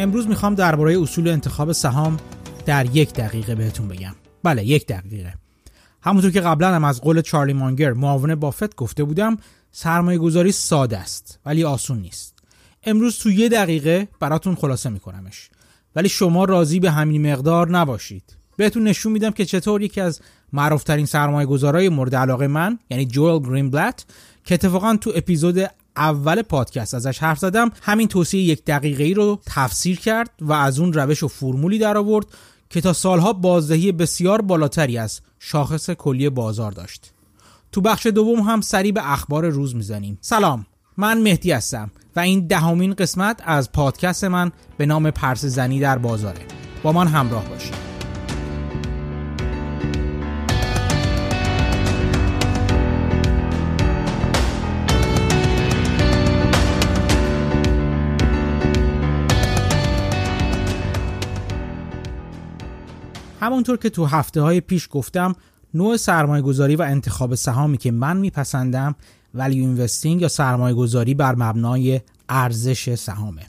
امروز می‌خوام درباره اصول انتخاب سهام در یک دقیقه بهتون بگم. بله یک دقیقه. همونطور که قبلا هم از قول چارلی مانگر معاون بافت گفته بودم سرمایه گذاری ساده است ولی آسون نیست. امروز تو یه دقیقه براتون خلاصه میکنمش. ولی شما راضی به همین مقدار نباشید. بهتون نشون میدم که چطور یکی از معروفترین سرمایه گذارای مورد علاقه من یعنی جوئل گرینبلت که اتفاقا تو اپیزود اول پادکست ازش حرف زدم. همین توصیه یک دقیقه ای رو تفسیر کرد و از اون روش و فرمولی در آورد که تا سالها بازدهی بسیار بالاتری از شاخص کلی بازار داشت. تو بخش دوم هم سری به اخبار روز می‌زنیم. سلام من مهدی هستم و این دهمین قسمت از پادکست من به نام پرس زنی در بازاره. با من همراه باشید. همونطور که تو هفته های پیش گفتم نوع سرمایه گذاری و انتخاب سهامی که من میپسندم ولیو اینوستینگ یا سرمایه گذاری بر مبنای ارزش سهامه.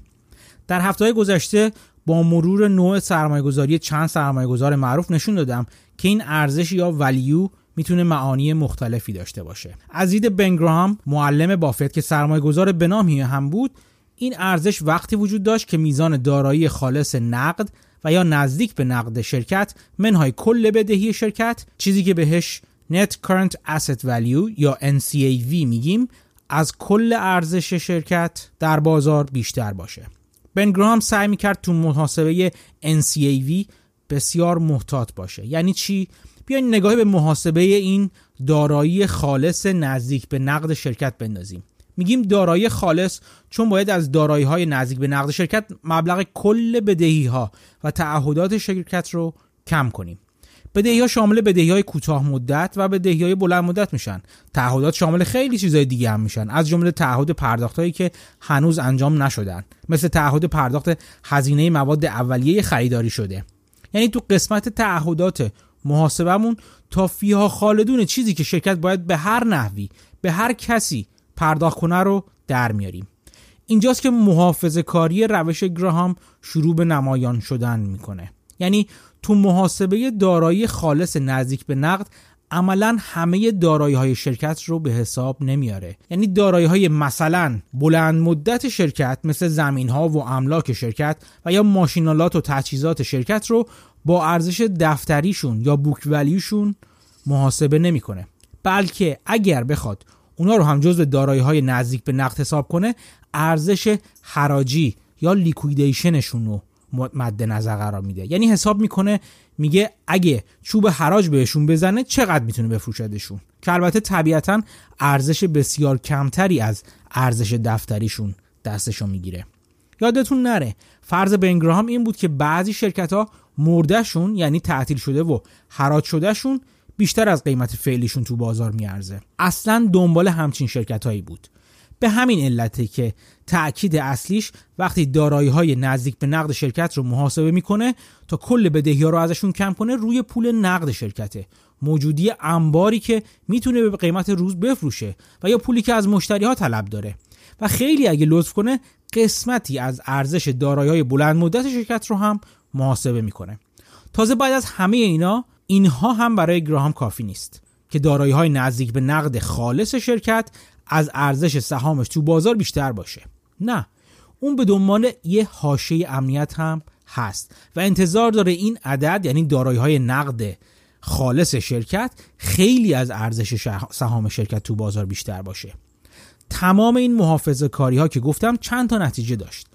در هفته های گذشته با مرور نوع سرمایه گذاری چند سرمایه گذار معروف نشون دادم که این ارزش یا ولیو می‌تونه معانی مختلفی داشته باشه. از دید بنگرام معلم بافت که سرمایه گذار بنامی هم بود این ارزش وقتی وجود داشت که میزان دارایی خالص نقد و یا نزدیک به نقد شرکت منهای کل بدهی شرکت چیزی که بهش Net Current Asset Value یا NCAV میگیم از کل ارزش شرکت در بازار بیشتر باشه. بن گراهام سعی می‌کرد تو محاسبه NCAV بسیار محتاط باشه. یعنی چی؟ بیاین نگاهی به محاسبه این دارایی خالص نزدیک به نقد شرکت بندازیم. میگیم دارایی خالص چون باید از دارایی های نزدیک به نقد شرکت مبلغ کل بدهی ها و تعهدات شرکت رو کم کنیم. بدهی ها شامل بدهی های کوتاه مدت و بدهی های بلند مدت میشن. تعهدات شامل خیلی چیزهای دیگه هم میشن از جمله تعهد پرداخت هایی که هنوز انجام نشدن. مثل تعهد پرداخت هزینه مواد اولیه خریداری شده. یعنی تو قسمت تعهدات محاسبمون تا فیها خالدون چیزی که شرکت باید به هر نحوی به هر کسی پرداخت کنه رو در میاریم. اینجاست که محافظه کاری روش گراهام شروع به نمایان شدن می‌کنه. یعنی تو محاسبه دارایی خالص نزدیک به نقد عملا همه دارایی های شرکت رو به حساب نمیاره. یعنی دارایی های مثلا بلند مدت شرکت مثل زمین ها و املاک شرکت و یا ماشینالات و تجهیزات شرکت رو با ارزش دفتریشون یا بوک ولیوشون محاسبه نمی‌کنه. بلکه اگر بخواد اونا رو هم جزو دارایی های نزدیک به نقد حساب کنه ارزش حراجی یا لیکویدیشنشون رو مد نظر قرار میده. یعنی حساب می‌کنه میگه اگه چوب حراج بهشون بزنه چقدر می‌تونه بفروشدشون؟ که البته طبیعتا ارزش بسیار کمتری از ارزش دفتریشون دستشون می‌گیره. یادتون نره فرض بنگراهام این بود که بعضی شرکت ها مردهشون یعنی تعطیل شده و حراج شدهشون بیشتر از قیمت فعلیشون تو بازار میارزه. اصلا دنبال همچین شرکت هایی بود. به همین علته که تأکید اصلیش وقتی دارایی های نزدیک به نقد شرکت رو محاسبه می‌کنه تا کل بدهی ها رو ازشون کم کنه روی پول نقد شرکته. موجودی انباری که می‌تونه به قیمت روز بفروشه و یا پولی که از مشتری ها طلب داره. و خیلی اگه لطف کنه قسمتی از ارزش دارایی های بلند مدت شرکت رو هم محاسبه می‌کنه. تازه بعد از همه اینا اینها هم برای گراهام کافی نیست که دارایی های نزدیک به نقد خالص شرکت از ارزش سهامش تو بازار بیشتر باشه. نه اون به دنبال یه حاشیه امنیت هم هست و انتظار داره این عدد یعنی دارایی های نقد خالص شرکت خیلی از ارزش سهام شرکت تو بازار بیشتر باشه. تمام این محافظه کاری ها که گفتم چند تا نتیجه داشت.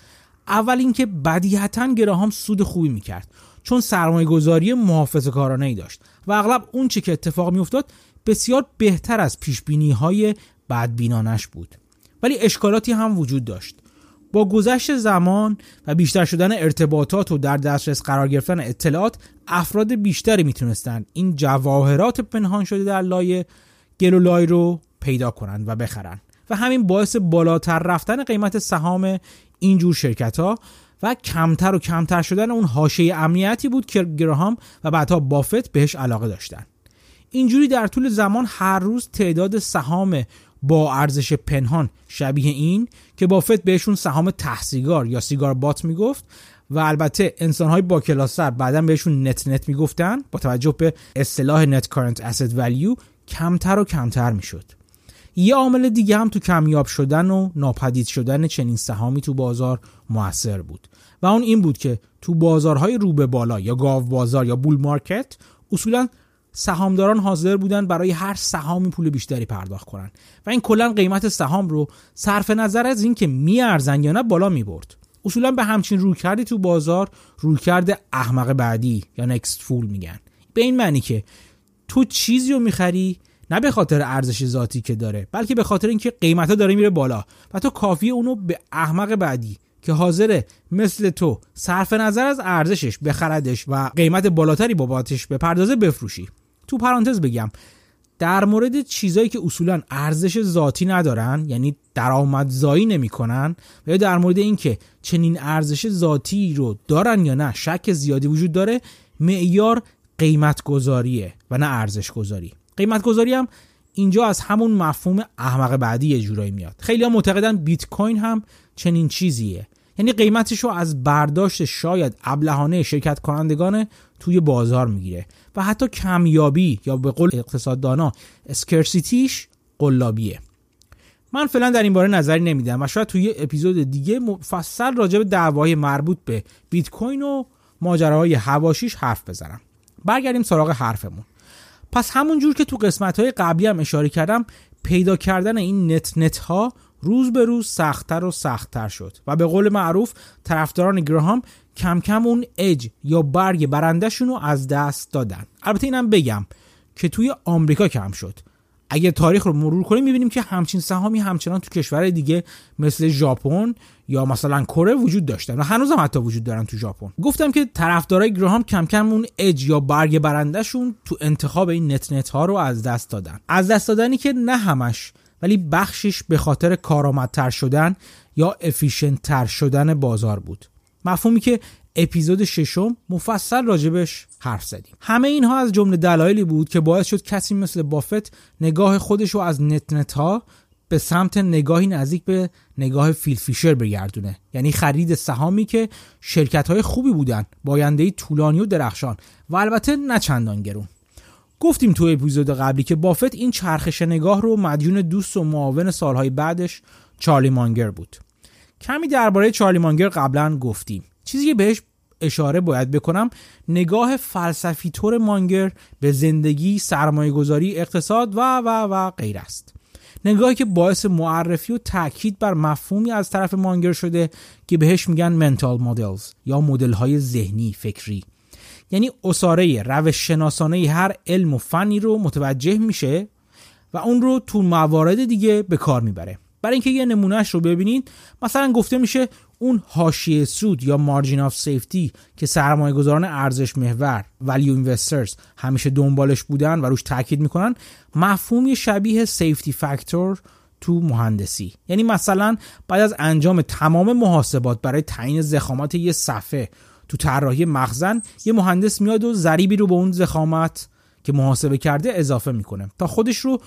اول اینکه بدیهتا گراهام سود خوبی می‌کرد. چون سرمایه گذاری محافظه کارانه ای داشت و اغلب اون چی که اتفاق میافتاد بسیار بهتر از پیش بینی های بدبینانش بود. ولی اشکالاتی هم وجود داشت. با گذشت زمان و بیشتر شدن ارتباطات و در دسترس قرار گرفتن اطلاعات افراد بیشتری می‌تونستند این جواهرات پنهان شده در لایه گل و لای رو پیدا کنند و بخرند و همین باعث بالاتر رفتن قیمت سهام اینجور شرکت ها و کمتر و کمتر شدن اون حاشیه امنیتی بود که گراهام و بعدها بافت بهش علاقه داشتن. اینجوری در طول زمان هر روز تعداد سهام با ارزش پنهان شبیه این که بافت بهشون سهام ته‌سیگار یا cigar butt می‌گفت و البته انسان های با کلاس‌تر بعدا بهشون net net می‌گفتن با توجه به اصطلاح net current asset value کمتر و کمتر می‌شد. یه عامل دیگه هم تو کمیاب شدن و ناپدید شدن چنین سهامی تو بازار موثر بود. و اون این بود که تو بازارهای رو به بالا یا گاو بازار یا بول مارکت اصولا سهامداران حاضر بودن برای هر سهامی پول بیشتری پرداخت کنن. و این کلا قیمت سهام رو صرف نظر از اینکه میارزن یا نه بالا می‌برد. اصولا به همچین رویکردی تو بازار رویکرد احمق بعدی یا نکست فول میگن. به این معنی که تو چیزی رو می‌خری نه به خاطر ارزش ذاتی که داره بلکه به خاطر اینکه قیمتا داره میره بالا. و تو کافی اونو به احمق بعدی که حاضره مثل تو صرف نظر از ارزشش بخردش و قیمت بالاتری باباتش به پردازه بفروشی. تو پرانتز بگم در مورد چیزایی که اصولا ارزش ذاتی ندارن یعنی درآمدزایی نمی‌کنن و یا در مورد اینکه چنین ارزش ذاتی رو دارن یا نه شک زیادی وجود داره معیار قیمت گذاریه و نه ارزش گذاری قیمت گذاری هم اینجا از همون مفهوم احمق بعدی یه جورایی میاد. خیلی ها معتقدن بیت کوین هم چنین چیزیه. یعنی قیمتش رو از برداشت شاید ابلهانه شرکت کنندگان توی بازار می‌گیره و حتی کمیابی یا به قول اقتصاددانا اسکرسیتیش قلابیه. من فعلا در این باره نظری نمیدم و شاید توی اپیزود دیگه مفصل راجع به دعوای مربوط به بیت کوین و ماجراهای هواشیش حرف بزنم. برگردیم سراغ حرفمون. پس همون جور که تو قسمت های قبلی هم اشاره کردم پیدا کردن این نت نت ها روز به روز سختتر و سختتر شد و به قول معروف طرفداران گراهام کم کم اون اج یا برگ برندهشون رو از دست دادن. البته اینم بگم که توی آمریکا کم شد. اگر تاریخ رو مرور کنیم می‌بینیم که همچین سهامی همچنان تو کشور دیگه مثل ژاپن یا مثلا کره وجود داشتن و هنوز هم حتی وجود دارن تو ژاپن. گفتم که طرفدارای گراهام کم کم اون اج یا برگ برندهشون تو انتخاب این net net ها رو از دست دادن. از دست دادنی که نه همش ولی بخشش به خاطر کارآمدتر شدن یا efficient تر شدن بازار بود. مفهومی که اپیزود ششم مفصل راجبش حرف زدیم. همه اینها از جمله دلایلی بود که باعث شد کسی مثل بافت نگاه خودش رو از net net ها به سمت نگاهی نزدیک به نگاه فیل فیشر بگردونه. یعنی خرید سهامی که شرکت های خوبی بودن بایندهی طولانی و درخشان و البته نه چندان گرون. گفتیم تو اپیزود قبلی که بافت این چرخش نگاه رو مدیون دوست و معاون سالهای بعدش چارلی مانگر بود. کمی درباره چارلی مانگر قبلا گفتیم. چیزی که بهش اشاره باید بکنم نگاه فلسفی طور مانگر به زندگی سرمایه گذاری اقتصاد و و و غیره است. نگاهی که باعث معرفی و تاکید بر مفهومی از طرف مانگر شده که بهش میگن mental models یا مدل های ذهنی فکری. یعنی عصاره روش شناسانه هر علم و فنی رو متوجه میشه و اون رو تو موارد دیگه به کار می‌بره. برای اینکه یه نمونهش رو ببینید مثلا گفته میشه اون حاشیه سود یا margin of safety که سرمایه گذاران ارزش محور value investors همیشه دنبالش بودن و روش تاکید می‌کنن مفهومی شبیه سیفتی فاکتور تو مهندسی. یعنی مثلا بعد از انجام تمام محاسبات برای تعیین زخامت یه صفحه تو طراحی مخزن یه مهندس میاد و ضریبی رو به اون زخامت که محاسبه کرده اضافه می‌کنه. تا خودش رو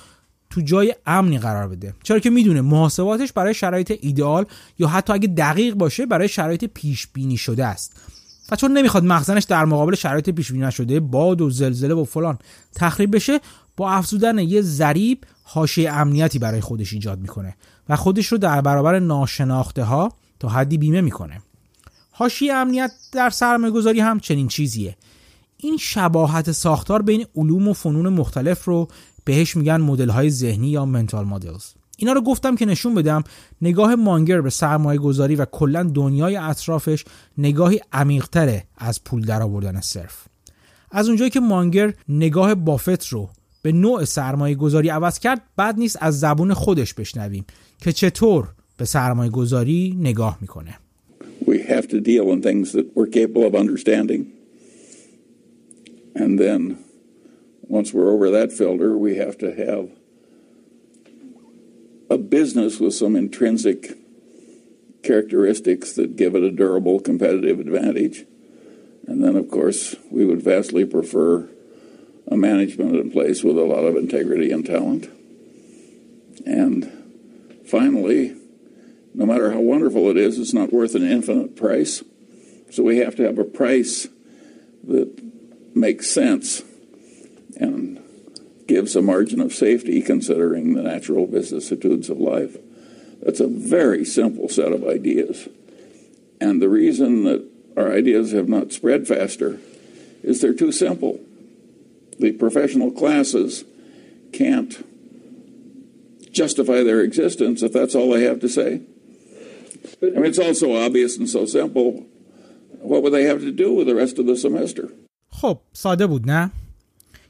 تو جای امنی قرار بده. چرا که می‌دونه محاسباتش برای شرایط ایدئال یا حتی اگه دقیق باشه برای شرایط پیش بینی شده است. و چون نمی‌خواد مخزنش در مقابل شرایط پیش بینی نشده باد و زلزله و فلان تخریب بشه با افزودن یه ضریب حاشیه امنیتی برای خودش ایجاد می‌کنه و خودش رو در برابر ناشناخته ها تا حدی بیمه می‌کنه. حاشیه امنیت در سرمایه گذاری هم چنین چیزیه. این شباهت ساختار بین علوم و فنون مختلف رو بهش میگن مدل های ذهنی یا منتال مدلز اینا رو گفتم که نشون بدم نگاه مانگر به سرمایه گذاری و کلا دنیای اطرافش نگاهی عمیقتره از پول درآوردن صرف. از اونجایی که مانگر نگاه بافت رو به نوع سرمایه گذاری عوض کرد بد نیست از زبون خودش بشنویم که چطور به سرمایه گذاری نگاه می‌کنه. We have to deal in things that we're capable of understanding. And then once we're over that filter, we have to have a business with some intrinsic characteristics that give it a durable competitive advantage. And then, of course, we would vastly prefer a management in place with a lot of integrity and talent. And finally, no matter how wonderful it is, it's not worth an infinite price. So we have to have a price that makes sense and gives a margin of safety considering the natural vicissitudes of life. That's a very simple set of ideas. And the reason that our ideas have not spread faster is they're too simple. The professional classes can't justify their existence if that's all they have to say. I mean, it's all so obvious and so simple. What would they have to do with the rest of the semester? خب ساده بود نه؟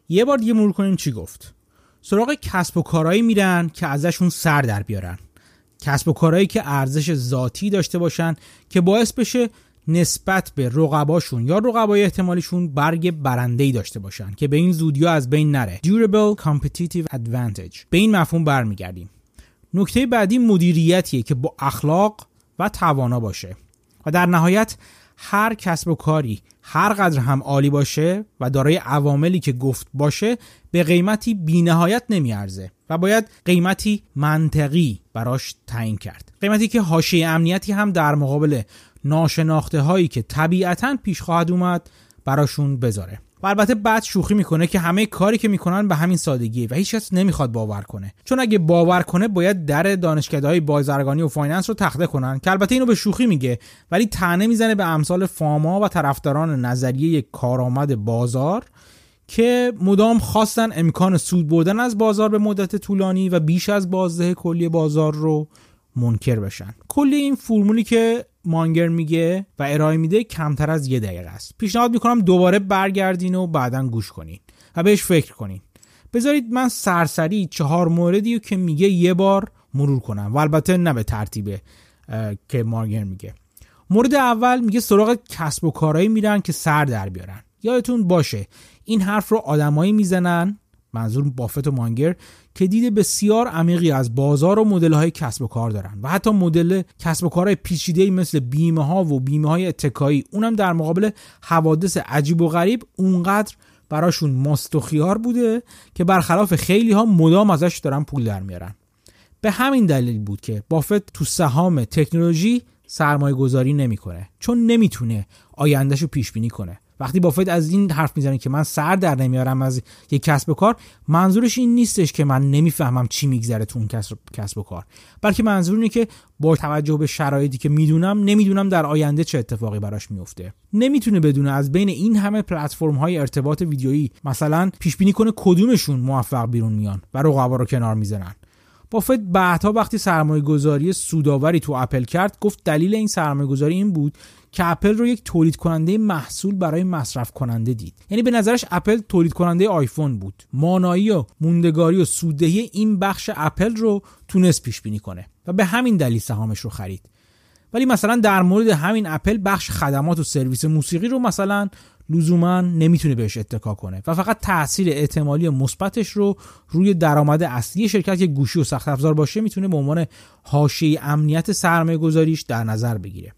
یه بار دیگه مرور کنیم چی گفت. سراغ کسب و کارهایی میرن که ازشون سر در بیارن. کسب و کارهایی که ارزش ذاتی داشته باشن که باعث بشه نسبت به رقباشون یا رقبای احتمالیشون برگ برنده داشته باشن که به این زودی از بین نره. Durable competitive advantage. به این مفهوم برمیگردیم. نکته بعدی مدیریتیه که با اخلاق و توانا باشه. و در نهایت هر کسب و کاری هر قدر هم عالی باشه و دارای عواملی که گفت باشه به قیمتی بینهایت نمیارزه و باید قیمتی منطقی براش تعیین کرد. قیمتی که حاشیه امنیتی هم در مقابل ناشناخته هایی که طبیعتا پیش خواهد اومد براشون بذاره. و البته بعد شوخی می‌کنه که همه کاری که می‌کنن به همین سادگیه و هیچ کس نمی‌خواد باور کنه. چون اگه باور کنه باید در های بازرگانی و finance رو تخته کنن که البته اینو به شوخی میگه ولی طعنه می‌زنه به امثال فاما و طرفداران نظریه کارآمد بازار که مدام خواستن امکان سود بردن از بازار به مدت طولانی و بیش از بازده کلی بازار رو منکر بشن. کلی این فرمولی که مانگر میگه و ارائه میده کمتر از یه دقیقه است. پیشنهاد می‌کنم دوباره برگردین و بعدا گوش کنین و بهش فکر کنین. بذارید من سرسری چهار موردی که میگه یه بار مرور کنم. و البته نه به ترتیبه که مانگر میگه. مورد اول میگه سراغ کسب و کارهایی میرن که سر در بیارن. یادتون باشه این حرف رو آدمایی می‌زنن منظور بافت و مانگر که دید بسیار عمیقی از بازار و مدل های کسب و کار دارن و حتی مدل کسب و کارهای پیچیده مثل بیمه ها و بیمه های اتکایی اونم در مقابل حوادث عجیب و غریب اونقدر براشون ماست و خیار بوده که برخلاف خیلی ها مدام ازش دارن پول در میارن. به همین دلیل بود که بافت تو سهام تکنولوژی سرمایه گذاری نمی‌کنه چون نمی‌تونه آیندهش رو پیش بینی کنه. وقتی بافت از این حرف می‌زنه که من سر در نمیارم از یک کسب و کار منظورش این نیستش که من نمی‌فهمم چی میگذره تو اون کسب و کار. بلکه منظور اینه که با توجه به شرایطی که می‌دونم نمی‌دونم در آینده چه اتفاقی براش میفته نمی‌تونه بدونه از بین این همه پلتفرم های ارتباط ویدیویی مثلا پیش بینی کنه کدومشون موفق بیرون میان و رقبا رو کنار می‌زنن بافت بعدها وقتی سرمایه گذاری سوداوری تو اپل کرد گفت دلیل این سرمایه گذاری این بود که اپل رو یک تولید کننده محصول برای مصرف کننده دید. یعنی به نظرش اپل تولید کننده آیفون بود. مانایی و موندگاری و سوددهی این بخش اپل رو تونست پیش بینی کنه و به همین دلیل سهامش رو خرید. ولی مثلا در مورد همین اپل بخش خدمات و سرویس موسیقی رو مثلا لزوما نمی‌تونه بهش اتکا کنه و فقط تاثیر احتمالی مثبتش رو روی درآمد اصلی شرکت که گوشی و سخت افزار باشه می‌تونه به عنوان حاشیه امنیت سرمایه گذاریش در نظر بگیره.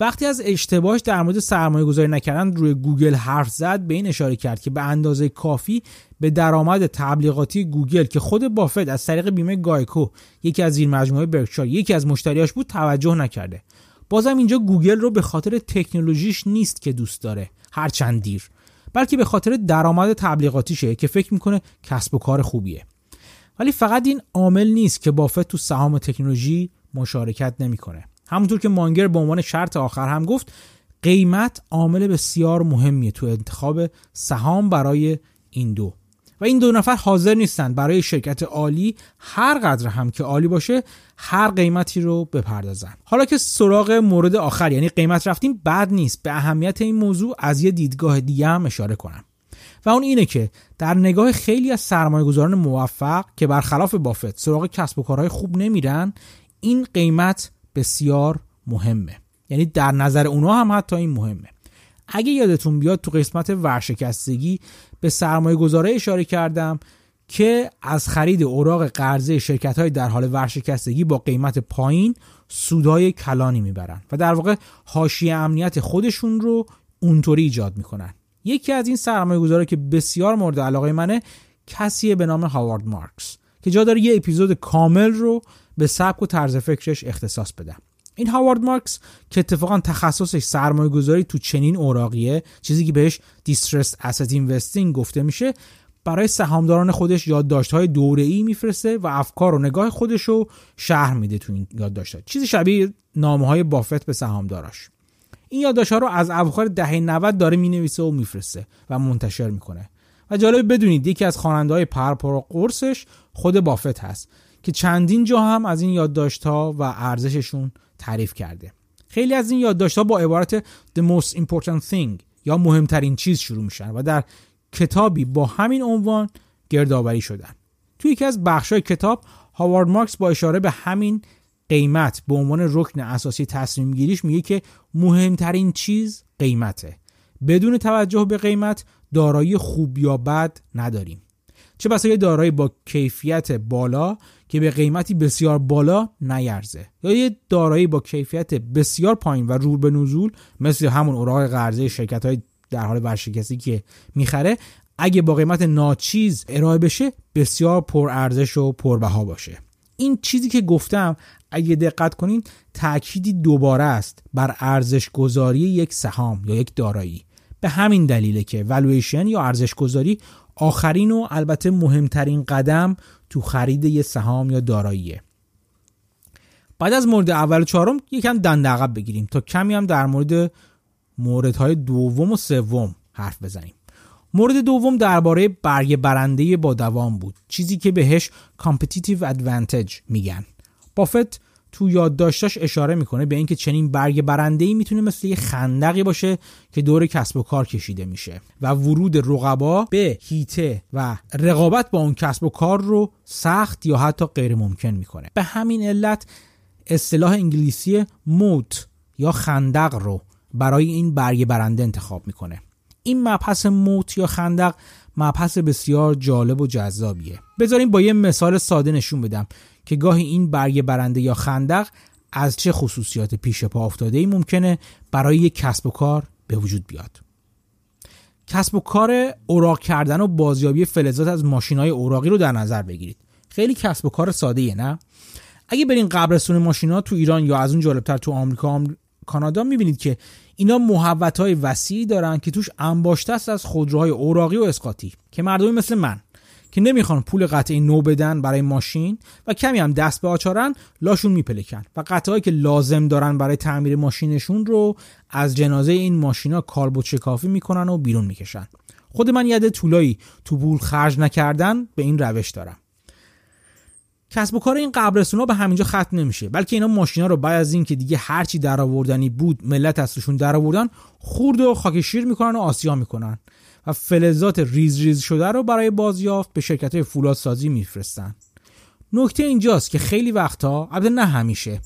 وقتی از اشتباهش در مورد سرمایه گذاری نکردن روی گوگل حرف زد به این اشاره کرد که به اندازه کافی به درآمد تبلیغاتی گوگل که خود بافت از طریق بیمه گایکو یکی از زیر مجموعه یکی از مشتریاش بود توجه نکرده. بازم اینجا گوگل رو به خاطر تکنولوژیش نیست که دوست داره هرچند دیر بلکه به خاطر درآمد تبلیغاتیشه که فکر می‌کنه کسب و کار خوبیه. ولی فقط این عامل نیست که بافت تو سهام تکنولوژی مشارکت نمی‌کنه. همونطور که مانگر به عنوان شرط آخر هم گفت قیمت عامل بسیار مهمیه تو انتخاب سهام برای این دو. و این دو نفر حاضر نیستند برای شرکت عالی هر قدر هم که عالی باشه هر قیمتی رو بپردازن حالا که سراغ مورد آخر یعنی قیمت رفتیم بد نیست. به اهمیت این موضوع از یه دیدگاه دیگه هم اشاره کنم. و اون اینه که در نگاه خیلی از سرمایه گذاران موفق که برخلاف بافت سراغ کسب و کارهای خوب نمیرن این قیمت بسیار مهمه. یعنی در نظر اونا هم حتی این مهمه. اگه یادتون بیاد تو قسمت ورشکستگی به سرمایه گذاره اشاره کردم که از خرید اوراق قرضه شرکت های در حال ورشکستگی با قیمت پایین سودهای کلانی می‌برن و در واقع حاشیه امنیت خودشون رو اونطوری ایجاد می‌کنن. یکی از این سرمایه گذاره که بسیار مورد علاقه منه کسیه به نام هاوارد مارکس که جا داره یه اپیزود کامل رو به سبک و طرز فکرش اختصاص بدم این هاوارد مارکس که اتفاقا تخصصش سرمایه گذاری تو چنین اوراقیه چیزی که بهش دیسترس asset اینوستینگ گفته میشه برای سهامداران خودش یادداشت‌های دوره‌ای میفرسته و افکار و نگاه خودش رو شهر میده تو این یادداشت‌ها. چیزی شبیه نامه های بافت به سهامداراش. این یادداشت‌ها رو از اواخر دهه 90 داره می‌نویسه و میفرسته و منتشر می‌کنه. و جالب بدونید یکی از خواننده های پرپر قرصش خود بافت هست. که چندین جا هم از این یادداشت‌ها و ارزششون تعریف کرده. خیلی از این یادداشت‌ها با عبارت the most important thing یا مهمترین چیز شروع میشن و در کتابی با همین عنوان گردآوری شدن. توی یکی از بخش‌های کتاب هاوارد مارکس با اشاره به همین قیمت به عنوان رکن اساسی تصمیم گیریش میگه که مهمترین چیز قیمته. بدون توجه به قیمت دارایی خوب یا بد نداریم. چه بسا دارایی با کیفیت بالا که به قیمتی بسیار بالا نیرزه. یا یه دارایی با کیفیت بسیار پایین و رو به نزول مثل همون اوراق قرضه شرکت های در حال ورشکستی که می‌خره اگه با قیمت ناچیز ارائه بشه بسیار پرارزش و پربها باشه. این چیزی که گفتم اگه دقت کنین تأکیدی دوباره است بر ارزش گذاری یک سهام یا یک دارایی. به همین دلیله که والویشن یا ارزش گذاری آخرین و البته مهمترین قدم تو خرید یه سهام یا داراییه. بعد از مورد اول و چهارم یکم دنده عقب بگیریم تا کمی هم در مورد موردهای دوم و سوم حرف بزنیم. مورد دوم درباره برگ برنده با دوام بود. چیزی که بهش competitive advantage میگن. بافت تو یادداشتاش اشاره می‌کنه به اینکه چنین برگ برنده ای می‌تونه مثل یه خندقی باشه که دور کسب و کار کشیده میشه و ورود رقبا به هیته و رقابت با اون کسب و کار رو سخت یا حتی غیر ممکن می‌کنه. به همین علت اصطلاح انگلیسی موت یا خندق رو برای این برگ برنده انتخاب می‌کنه. این مبحث موت یا خندق مبحث بسیار جالب و جذابیه. بذاریم با یه مثال ساده نشون بدم. که گاهی این برگ برنده یا خندق از چه خصوصیات پیش پا افتاده ای ممکنه برای یک کسب و کار به وجود بیاد. کسب و کار اوراق کردن و بازیابی فلزات از ماشین های اوراقی رو در نظر بگیرید. خیلی کسب و کار ساده ایه نه؟ اگه برین قبرستون ماشینا تو ایران یا از اون جالبتر تو آمریکا کانادا می‌بینید که اینا محوت های وسیعی دارن که توش انباشته است از خودروهای اوراقی و اسقاطی که مردمی مثل من که نمی‌خوان پول قطعی نو بدن برای ماشین و کمی هم دست به آچارن لاشون میپلکن. و قطعهایی که لازم دارن برای تعمیر ماشینشون رو از جنازه این ماشینا کالبد شکافی می‌کنن و بیرون می‌کشن. خود من یاد طولایی تو پول خرج نکردن به این روش دارم. کسب و کار این قبرستونا به همینجا ختم نمیشه بلکه اینا ماشینا رو بعد از اینکه دیگه هرچی درآوردنی بود ملت از توشون درآوردن خورد و خاکشیر می‌کنن و آسیا می‌کنن. و فلزات ریز ریز شده رو برای بازیافت به شرکت های فولادسازی میفرستن. نکته اینجاست که خیلی وقتا البته نه همیشه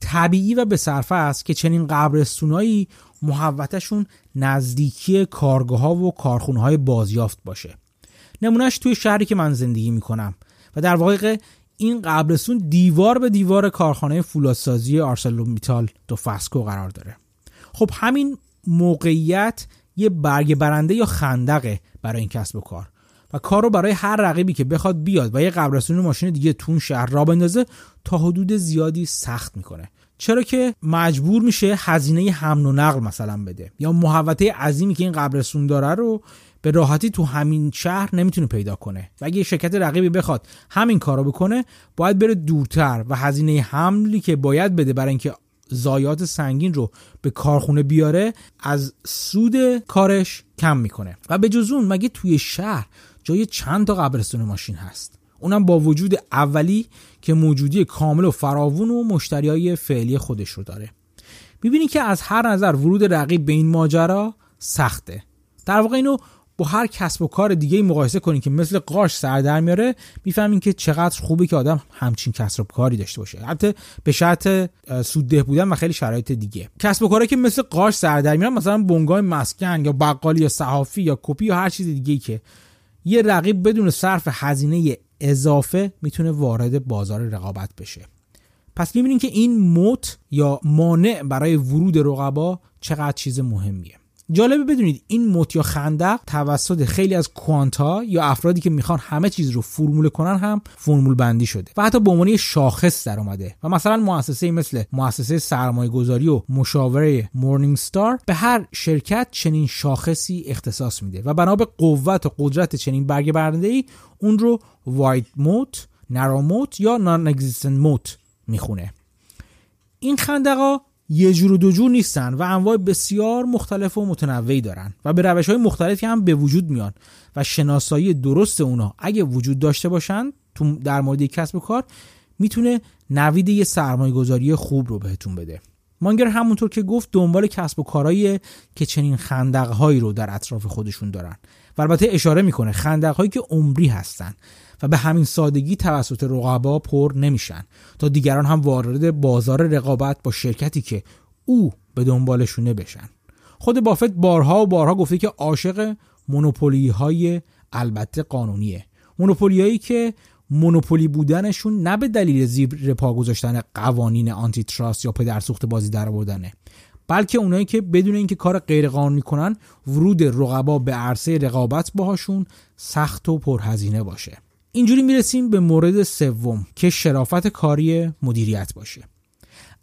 طبیعی و به صرفه است که چنین قبرستونایی محوتشون نزدیکی کارگاه ها و کارخونه های بازیافت باشه. نمونهش توی شهری که من زندگی می‌کنم و در واقع این قبرستون دیوار به دیوار کارخانه فولادسازی آرسلومیتال دو فاسکو قرار داره. خب همین موقعیت یه برگ برنده یا خندقه برای این کسب و کار. و کار رو برای هر رقیبی که بخواد بیاد و یه قبرستون ماشین دیگه تون شهر را بندازه تا حدود زیادی سخت می‌کنه. چرا که مجبور میشه هزینه حمل و نقل مثلا بده یا محوطه عظیمی که این قبرستون داره رو به راحتی تو همین شهر نمی‌تونه پیدا کنه. و اگه شرکت رقیبی بخواد همین کارو بکنه باید بره دورتر و هزینه حملی که باید بده برای اینکه زایات سنگین رو به کارخونه بیاره از سود کارش کم می‌کنه. و به جز اون مگه توی شهر جای چند تا قبرستون ماشین هست؟ اونم با وجود اولی که موجودی کامل و فراوون و مشتری های فعلی خودش رو داره. می‌بینی که از هر نظر ورود رقیب به این ماجرا سخته. در واقع اینو با هر کسب و کار دیگه مقایسه کنین که مثل قاش سر در میاره می‌فهمین که چقدر خوبه که آدم همچین کسب و کاری داشته باشه. البته به شرط سودده بودن و خیلی شرایط دیگه. کسب و کاری که مثل قاش سر در میارن مثلا بنگاه مسکن یا بقالی یا صحافی یا کپی یا هر چیز دیگه که یه رقیب بدون صرف هزینه اضافه می‌تونه وارد بازار رقابت بشه. پس می‌بینیم که این موت یا مانع برای ورود رقبا چقدر چیز مهمیه. جالبه بدونید این موت یا خندق توسط خیلی از کوانتا یا افرادی که می‌خوان همه چیز رو فرمول کنن هم فرمول بندی شده و حتی به عنوان شاخص در اومده و مثلا مؤسسه مثل مؤسسه سرمایه گذاری و مشاوره مورنینگ ستار به هر شرکت چنین شاخصی اختصاص میده و بنا به قوت و قدرت چنین برگه برنده ای اون رو وایت موت نرو موت یا نان اگزیستنت موت می‌خونه. این خندقا یه جور و دو جور نیستن و انواع بسیار مختلف و متنوعی دارن و به روش های مختلفی هم به وجود میان و شناسایی درست اونا اگه وجود داشته باشن تو در مورد کسب و کار می‌تونه نوید یه سرمایه گذاری خوب رو بهتون بده. مانگر همونطور که گفت دنبال کسب و کارهایی که چنین خندقهایی رو در اطراف خودشون دارن. و البته اشاره می‌کنه خندقهایی که عمری هستن و به همین سادگی توسط رقبا پر نمیشن تا دیگران هم وارد بازار رقابت با شرکتی که او به دنبالشونه بشن. خود بافت بارها و بارها گفته که عاشق مونوپولی های البته قانونیه. مونوپولی هایی که مونوپولی بودنشون نه به دلیل زیر پا گذاشتن قوانین آنتی تراست یا پدرسوخت بازی در آوردنه. بلکه اونایی که بدون اینکه کار غیرقانونی کنن ورود رقبا به عرصه رقابت باهاشون سخت و پرهزینه باشه. اینجوری می‌رسیم به مورد سوم که شرافت کاری مدیریت باشه.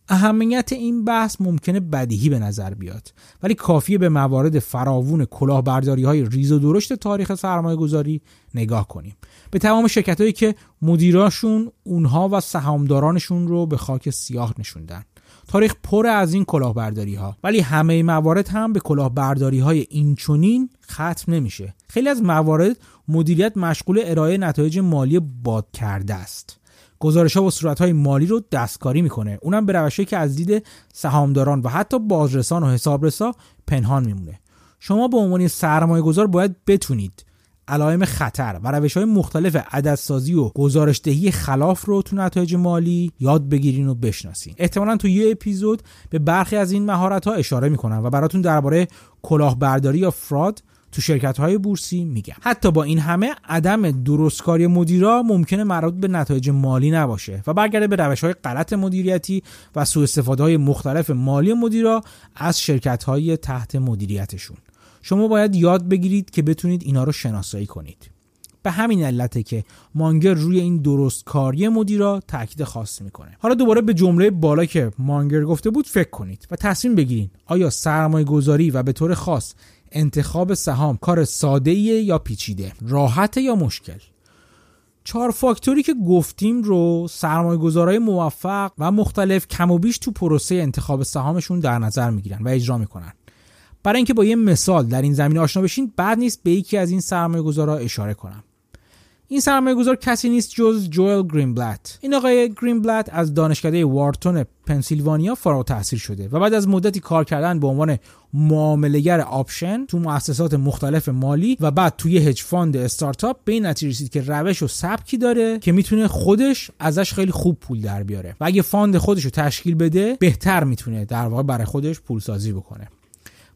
اهمیت این بحث ممکنه بدیهی به نظر بیاد ولی کافیه به موارد فراوون کلاهبرداری های ریز و درشت تاریخ سرمایه گذاری نگاه کنیم. به تمام شرکت هایی که مدیراشون اونها و سهامدارانشون رو به خاک سیاه نشوندن. تاریخ پر از این کلاهبرداری ها ولی همه موارد هم به کلاهبرداری های اینچونین ختم نمیشه. خیلی از موارد مدیریت مشغول ارائه نتایج مالی باد کرده است. گزارش ها و صورت های مالی رو دستکاری می‌کنه. اونم به روشی که از دید سهامداران و حتی بازرسان و حسابرسا پنهان میمونه. شما به عنوان سرمایه گذار باید بتونید علائم خطر و روش های مختلف عددسازی و گزارشدهی خلاف رو تو نتایج مالی یاد بگیرین و بشناسین. احتمالا تو یه اپیزود به برخی از این مهارت ها اشاره می‌کنم و براتون درباره کلاهبرداری یا فراد تو شرکت های بورسی میگم. حتی با این همه عدم درستکاری مدیرا ممکنه مربوط به نتایج مالی نباشه و برگرده به روش های غلط مدیریتی و سوء استفاده های مختلف مالی مدیرا از شرکت های تحت مدیریتشون. شما باید یاد بگیرید که بتونید اینا رو شناسایی کنید. به همین علته که مانگر روی این درست کاری مدیرا تاکید خاص می‌کنه. حالا دوباره به جمله بالا که مانگر گفته بود فکر کنید و تصمیم بگیرید آیا سرمایه گذاری و به طور خاص انتخاب سهام کار ساده یا پیچیده راحت یا مشکل؟ چهار فاکتوری که گفتیم رو سرمایه گذارای موفق و مختلف کم و بیش تو پروسه انتخاب سهامشون در نظر می‌گیرن و اجرا می‌کنن. برای اینکه با یه مثال در این زمینه آشنا بشین بعد نیست به یکی از این سرمایه گذارا اشاره کنم. این سرمایه گذار کسی نیست جز جوئل گرینبلت. این آقای گرینبلت از دانشکده وارتون پنسیلوانیا فارغ تحصیل شده و بعد از مدتی کار کردن به عنوان معامله‌گر option تو مؤسسات مختلف مالی و بعد توی hedge fund استارتاپ به این نتیجه رسید که روش و سبکی داره که می‌تونه خودش ازش خیلی خوب پول در بیاره. و اگه fund خودش رو تشکیل بده بهتر می‌تونه در واقع برای خودش پول سازی بکنه.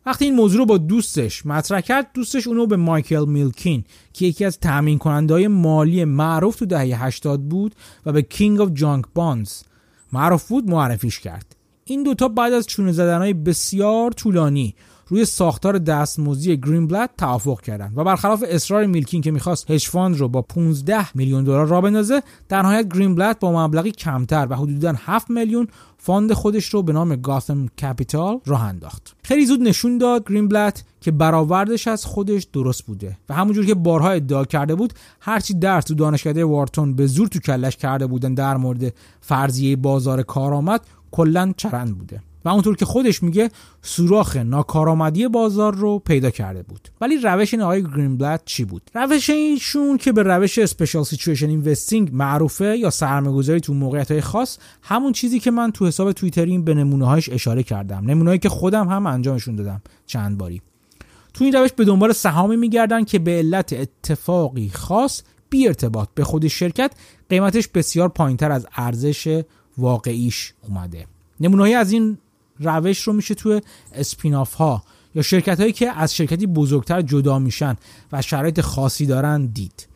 وقتی این موضوع رو با دوستش مطرح کرد دوستش اونو به مایکل میلکین که یکی از تامین کننده های مالی معروف تو دهه 80 بود و به king of junk bonds معروف بود معرفیش کرد. این دوتا بعد از چونه زدن های بسیار طولانی روی ساختار دستمزدی گرین توافق کردن و برخلاف اصرار میلکین که می‌خواست hedge fund رو با 15 میلیون دلار راه بندازه در نهایت گرین با مبلغی کمتر و حدودا 7 میلیون fund خودش رو به نام Gotham Capital راه انداخت. خیلی زود نشون داد گرین که برآوردش از خودش درست بوده و همونجور که بارها ادعا کرده بود هرچی درس تو دانشکده وارتون به زور تو کله‌ش کرده بودن در مورد فرضیه بازار کارآمد کلا چرند بوده. و اونطور که خودش میگه سوراخ ناکارآمدی بازار رو پیدا کرده بود. ولی روش این آقای گرینبلت چی بود؟ روش ایشون که به روش special situation investing معروفه یا سرمایه‌گذاری تو موقعیت های خاص همون چیزی که من تو حساب توییتریم به نمونه هاش اشاره کردم. نمونه‌ای که خودم هم انجامشون دادم چند باری. تو این روش به دنبال سهامی میگردن که به علت اتفاقی خاص بی ارتباط به خود شرکت قیمتش بسیار پایینتر از ارزش واقعیش اومده. نمونه‌ای از این روش رو میشه توی اسپیناف ها یا شرکت هایی که از شرکتی بزرگتر جدا میشن و شرایط خاصی دارن دید.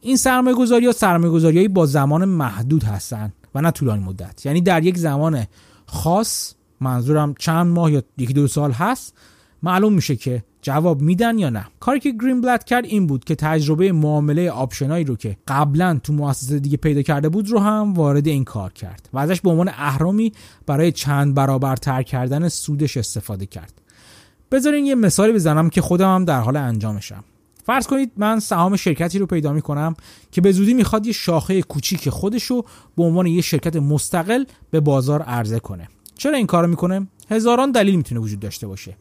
این سرمایه گذاری یا سرمایه گذاری با زمان محدود هستن و نه طولانی مدت. یعنی در یک زمان خاص منظورم چند ماه یا یکی دو سال هست معلوم میشه که جواب میدن یا نه؟ کاری که گرین بلد کرد این بود که تجربه معامله آپشنایی رو که قبلا تو مؤسسه دیگه پیدا کرده بود رو هم وارد این کار کرد و ازش به عنوان اهرامی برای چند برابر تر کردن سودش استفاده کرد. بذارین یه مثالی بزنم که خودم هم در حال انجامشم. فرض کنید من سهام شرکتی رو پیدا می‌کنم که به زودی می‌خواد یه شاخه کوچیک خودش رو به عنوان یه شرکت مستقل به بازار عرضه کنه. چرا این کارو می‌کنه؟ هزاران دلیل می‌تونه وجود داشته باشه.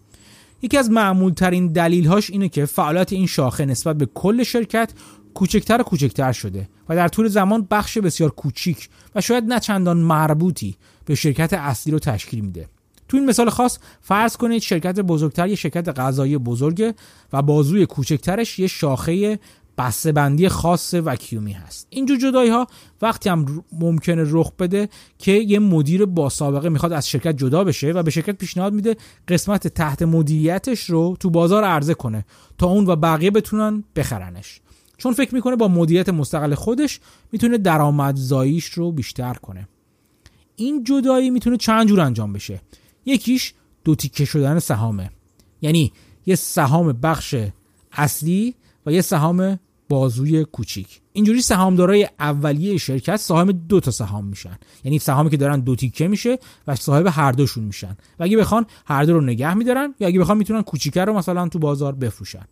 یکی از معمول ترین دلیل هاش اینه که فعالیت این شاخه نسبت به کل شرکت کوچکتر و کوچکتر شده و در طول زمان بخش بسیار کوچیک و شاید نه چندان مربوطی به شرکت اصلی رو تشکیل میده. تو این مثال خاص فرض کنید شرکت بزرگتر یه شرکت غذایی بزرگه و بازوی کوچکترش یه شاخه بسته بندی خاص وکیومی هست. اینجور جدایی ها وقتی هم ممکنه رخ بده که یه مدیر با سابقه می‌خواد از شرکت جدا بشه و به شرکت پیشنهاد میده قسمت تحت مدیریتش رو تو بازار عرضه کنه تا اون و بقیه بتونن بخرنش. چون فکر می‌کنه با مدیریت مستقل خودش می‌تونه درآمدزاییش رو بیشتر کنه. این جدایی می‌تونه چند جور انجام بشه. یکیش دو تیکه شدن سهامه. یعنی یه سهام بخش اصلی و یه سهام بازوی کوچیک. اینجوری سهامدارای اولیه شرکت صاحب دو تا سهام میشن. یعنی سهامی که دارن دو تیکه میشه و صاحب هر دوشون میشن. و اگه بخوان هر دو رو نگه میدارن یا اگه بخوان می‌تونن کوچیکه رو مثلا تو بازار بفروشن.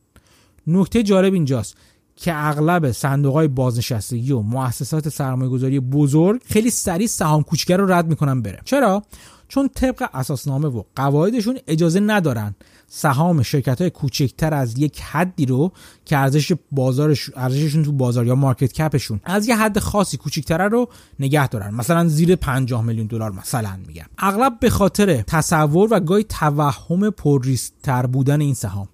نکته جالب اینجاست که اغلب صندوق های بازنشستگی و مؤسسات سرمایه گذاری بزرگ خیلی سریع سهام کوچیکه رو رد می‌کنن بره. چرا؟ چون طبق اساسنامه و قواعدشون اجازه ندارن سهام شرکت های کوچکتر از یک حدی رو که ارزش بازارش ارزششون تو بازار یا مارکت کپشون از یه حد خاصی کوچکتره رو نگه دارن. مثلا زیر 50 میلیون دلار مثلا میگم. اغلب به خاطر تصور و گاهی توهم پرریسکتر بودن این سهام.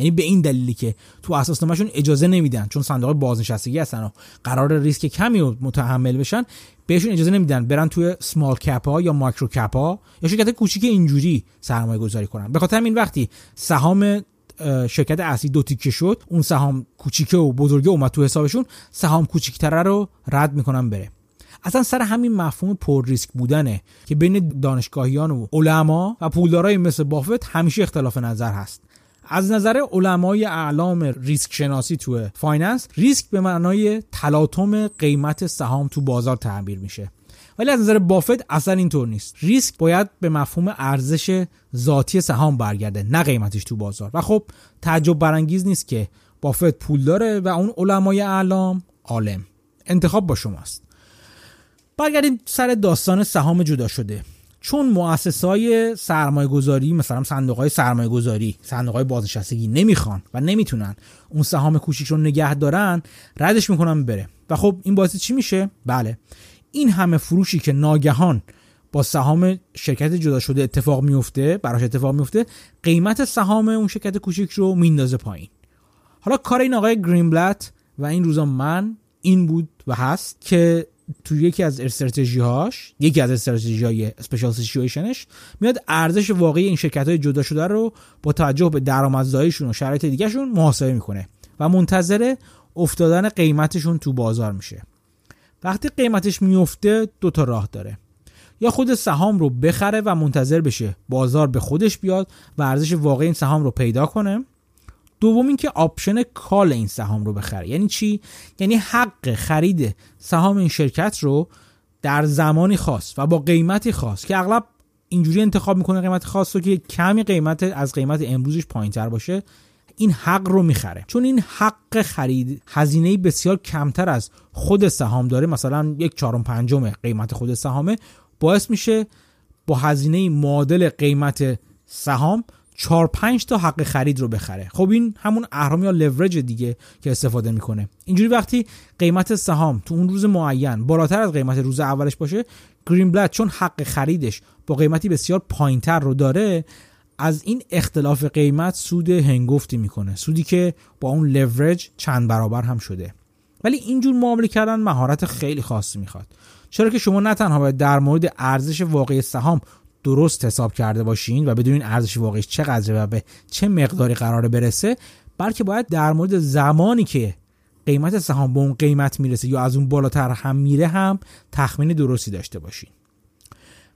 یعنی به این دلیلی که تو اساسنامهشون اجازه نمیدن چون صندوق بازنشستگی هستن و قرار ریسک کمی رو متحمل بشن بهشون اجازه نمیدن برن توی small cap ها یا micro cap ها یا شرکت کوچیک اینجوری سرمایه گذاری کنن. به خاطر این وقتی سهام شرکت اصلی دو تیکه شد اون سهام کوچیکه و بزرگه اومد تو حسابشون سهام کوچیکتره رو رد می‌کنن بره. اصلا سر همین مفهوم پر ریسک بودنه که بین دانشگاهیان و علما و پولدارای مثل بافت همیشه اختلاف نظر هست. از نظر علمای اعلام ریسک شناسی تو finance ریسک به معنای تلاطم قیمت سهام تو بازار تعبیر میشه. ولی از نظر بافت اصلا اینطور نیست. ریسک باید به مفهوم ارزش ذاتی سهام برگرده نه قیمتش تو بازار. و خب تعجب برانگیز نیست که بافت پول داره و اون علمای اعلام عالم. انتخاب با شماست. برگردیم سر داستان سهام جدا شده. چون مؤسس های سرمایه گذاری مثلا صندوق های سرمایه گذاری صندوق های بازنشستگی نمی‌خوان و نمی‌تونن اون سهام کوچیک رو نگه دارن ردش می‌کنن بره. و خب این باعث چی میشه؟ بله. این همه فروشی که ناگهان با سهام شرکت جدا شده اتفاق میفته براش اتفاق میفته قیمت سهام اون شرکت کوچیک رو میندازه پایین. حالا کار این آقای گرینبلت و این روزا من این بود و هست که تو یکی از استراتژی هاش یکی از استراتژی های اسپیشال سیچویشنش میاد ارزش واقعی این شرکت های جدا شده رو با توجه به درآمدزاییشون و شرایط دیگهشون محاسبه می‌کنه و منتظر افتادن قیمتشون تو بازار میشه. وقتی قیمتش میفته دو تا راه داره. یا خود سهام رو بخره و منتظر بشه بازار به خودش بیاد و ارزش واقعی این سهام رو پیدا کنه دوم اینکه option call این سهام رو بخره. یعنی چی؟ یعنی حق خرید سهام این شرکت رو در زمانی خاص و با قیمتی خاص که اغلب اینجوری انتخاب می‌کنه قیمت خاص رو که کمی قیمت از قیمت امروزش پایین تر باشه این حق رو می‌خره. چون این حق خرید هزینه بسیار کمتر از خود سهام داره مثلا یک چهارم پنجم قیمت خود سهامه باعث میشه با هزینه معادل قیمت سهام 4 5 تا حق خرید رو بخره. خب این همون اهرام یا لورج دیگه که استفاده می‌کنه. اینجوری وقتی قیمت سهام تو اون روز معین بالاتر از قیمت روز اولش باشه گرین بلد چون حق خریدش با قیمتی بسیار پایینتر رو داره از این اختلاف قیمت سود هنگفتی می‌کنه. سودی که با اون لورج چند برابر هم شده. ولی اینجور معامله کردن مهارت خیلی خاصی می‌خواد. چرا که شما نه تنها باید در مورد ارزش واقعی سهام درست حساب کرده باشین و بدونین ارزش واقعیش چقدره و به چه مقداری قراره برسه بلکه باید در مورد زمانی که قیمت سهام به اون قیمت می‌رسه یا از اون بالاتر هم میره هم تخمین درستی داشته باشین.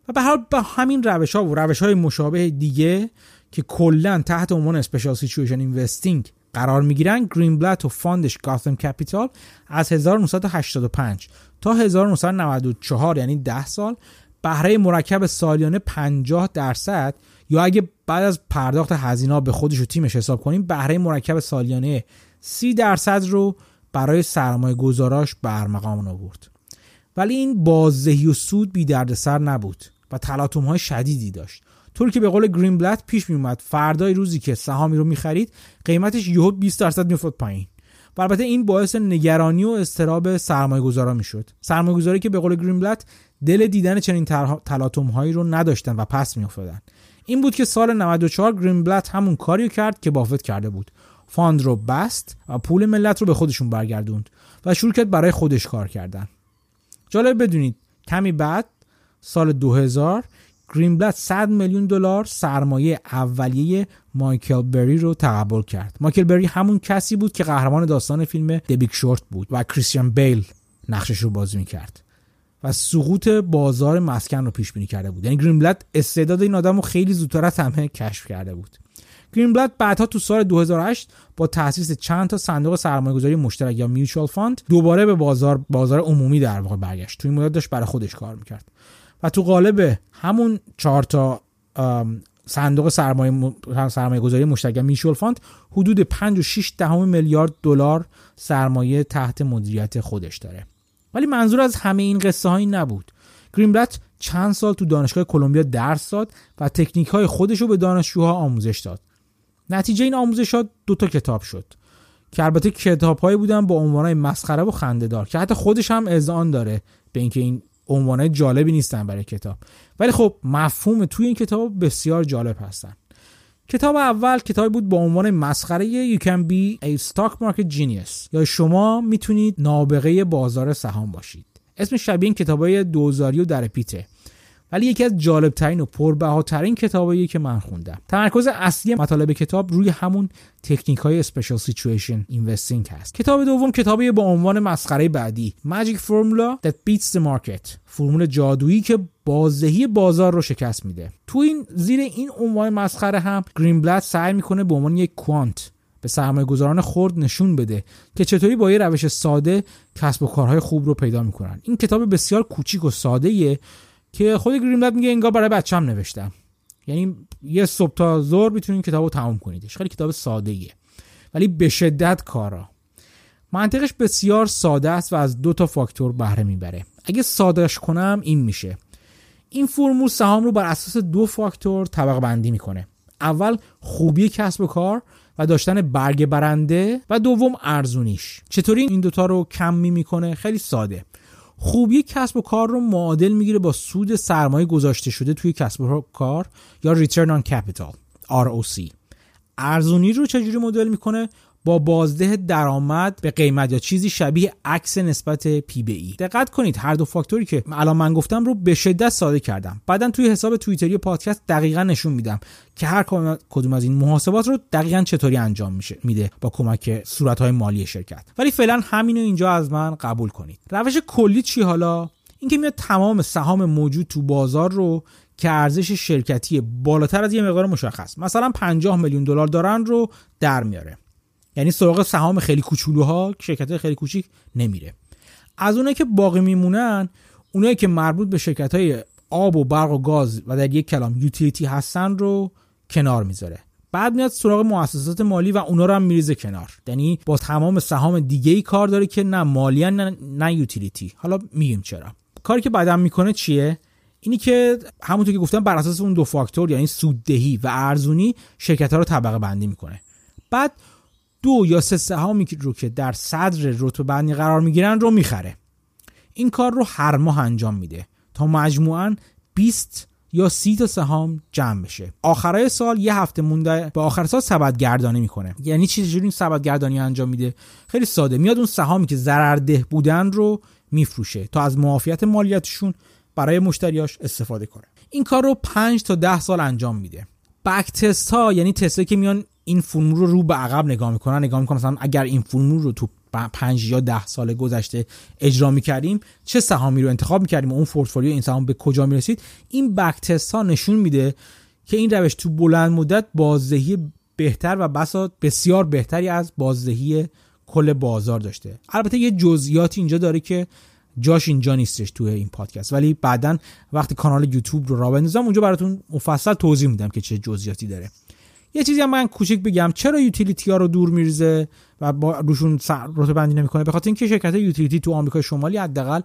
و به هر حال با همین روش ها و روش های مشابه دیگه که کلا تحت عنوان special situation investing قرار می‌گیرن گرین بلت و fund ش گاتهام کپیتال از 1985 تا 1994 یعنی 10 سال بهره مرکب سالیانه 50 درصد؟ یا اگه بعد از پرداخت هزینه به خودش و تیمش حساب کنیم بهره مرکب سالیانه 30 درصد رو برای سرمایه گذاراش به ارمغان آورد. ولی این بازدهی و سود بی دردسر نبود و تلاطم های شدیدی داشت. طوری که به قول گرین بلت پیش می اومد فردای روزی که سهامی رو می‌خرید قیمتش یهو 20 درصد میافتاد پایین. و البته این باعث نگرانی و اضطراب سرمایه گذارا می‌شد. سرمایه گذاری که به قول گرین بلت دل دیدن چنین تلاطم هایی رو نداشتن و پس میافتادن. این بود که سال 94 گرین بلت همون کاریو کرد که بافت کرده بود. fund رو بست و پول ملت رو به خودشون برگردوند و شروع کرد برای خودش کار کردن. جالب بدونید کمی بعد سال 2000 گرینبلت 100 میلیون دلار سرمایه اولیه مایکل بری رو تقبل کرد. مایکل بری همون کسی بود که قهرمان داستان فیلم The Big Short بود و کریستیان بیل نقشش رو بازی می‌کرد. و سقوط بازار مسکن رو پیش بینی کرده بود. یعنی گرینبلت استعداد این آدم رو خیلی زودتر از همه کشف کرده بود. گرینبلت بعدها تو سال 2008 با تاسیس چند تا صندوق سرمایه‌گذاری مشترک یا mutual fund دوباره به بازار بازار عمومی در واقع برگشت. تو این مدت داشت برای خودش کار می‌کرد. و تو قالب همون چهار تا صندوق سرمایه سرمایه گذاری مشترک mutual fund حدود 5 و 6 دهم میلیارد دلار سرمایه تحت مدیریت خودش داره. ولی منظور از همه این قصه هایی نبود. گرینبلت چند سال تو دانشگاه کلمبیا درس داد و تکنیک های خودش رو به دانشجوها آموزش داد. نتیجه این آموزشات دو تا کتاب شد که البته کتاب هایی بودن با عنوان مسخره و خنده دار که حتی خودش هم اذعان داره به اینکه این عنوان جالبی نیستن برای کتاب. ولی خب مفهوم توی این کتاب بسیار جالب هستن. کتاب اول کتابی بود با عنوان مسخره You can be a stock market genius. یا شما می‌تونید نابغه بازار سهام باشید. اسم شبیه این کتابای دوزاری و در پیته. ولی یکی از جالبترین و پربهاترین کتابایی که من خوندم. تمرکز اصلی مطالب کتاب روی همون تکنیک های اسپیشال سیچویشن اینوستینگ هست. کتاب دوم کتابی با عنوان مسخره بعدی Magic Formula That Beats the Market. فرمول جادویی که بازدهی بازار رو شکست میده. تو این زیر این عنوان مسخره هم گرین سعی می‌کنه به عنوان یک کوانت به سرمایه گذاران خرد نشون بده که چطوری با یه روش ساده کسب و کارهای خوب رو پیدا می‌کنن. این کتاب بسیار کوچیک و ساده که خود گرینبلد میگه انگار برای بچه‌م نوشتم. یعنی یه صبح تا ظهر می‌تونین کتابو تموم کنیدش. خیلی کتاب ساده ایه ولی به شدت کارا. منطقش بسیار ساده است و از دو تا فاکتور بهره می‌بره. اگه سادهش کنم این میشه. این فرمول سهام رو بر اساس دو فاکتور طبقه بندی می‌کنه. اول خوبی کسب و کار و داشتن برگ برنده و دوم ارزونیش. چطوری این دوتا رو کم می‌کنه؟ خیلی ساده. خوبی کسب و کار رو معادل می‌گیره با سود سرمایه گذاشته شده توی کسب و کار یا Return on Capital ROC ارزونی رو چجوری مدل می‌کنه؟ با بازده درآمد به قیمت یا چیزی شبیه عکس نسبت پی به ای. دقت کنید هر دو فاکتوری که الان من گفتم رو به شدت ساده کردم. بعدا توی حساب توییتری پادکست دقیقا نشون میدم که هر کدوم از این محاسبات رو دقیقا چطوری انجام میشه میده با کمک صورتهای مالی شرکت. ولی فعلا همینو اینجا از من قبول کنید. روش کلی چی حالا؟ اینکه میاد تمام سهام موجود تو بازار رو که ارزش شرکتی بالاتر از یه مقدار مشخص مثلا 50 میلیون دلار دارن رو در میاره. یعنی سراغ سهام خیلی کوچولوها شرکت خیلی کوچیک نمیره. از اونایی که باقی میمونن اونایی که مربوط به شرکت های آب و برق و گاز و در یک کلام یوتیلیتی هستن رو کنار می‌ذاره. بعد میاد سراغ مؤسسات مالی و اونا رو هم میریزه کنار. یعنی با تمام سهام دیگه ای کار داره که نه مالی نه, نه یوتیلیتی. حالا میگیم چرا. کاری که بعدم می‌کنه چیه؟ اینی که همونطور که گفتم بر اساس اون دو فاکتور یعنی سوددهی و ارزونی شرکت ها رو طبقه بندی می‌کنه. بعد دو یا سه سهامی رو که در صدر رتبه بندی قرار می‌گیرن رو می‌خره. این کار رو هر ماه انجام میده تا مجموعا 20 یا 30 تا سهام جمع بشه. آخرای سال یه هفته مونده به آخر سال سبد گردانی می‌کنه. یعنی چیزی جوری این سبد گردانی انجام میده؟ خیلی ساده. میاد اون سهامی که ضررده بودن رو میفروشه تا از معافیت مالیاتشون برای مشتریاش استفاده کنه. این کار رو 5 تا 10 سال انجام میده. بک تست ها یعنی تست که میان این فرمول رو رو به عقب نگاه می‌کنن نگاه می‌کنن مثلا اگر این فرمول رو تو پنج یا ده سال گذشته اجرا می‌کردیم چه سهامی رو انتخاب می‌کردیم و اون پورتفولیو این سهام به کجا می‌رسید؟ این بک ها نشون میده که این روش تو بلند مدت بازدهی بهتر و بسا بسیار بهتری از بازدهی کل بازار داشته. البته یه جزئیاتی اینجا داره که جاش اینجا نیستش توی این پادکست. ولی بعدا وقتی کانال یوتیوب رو را بندازم اونجا براتون مفصل توضیح میدم که چه جزئیاتی داره. یه چیزی هم من کوچیک بگم. چرا یوتیلیتی ها رو دور میرزه و با روشون رتبه بندی نمی‌کنه؟ به خاطر اینکه شرکت یوتیلیتی تو آمریکا شمالی حداقل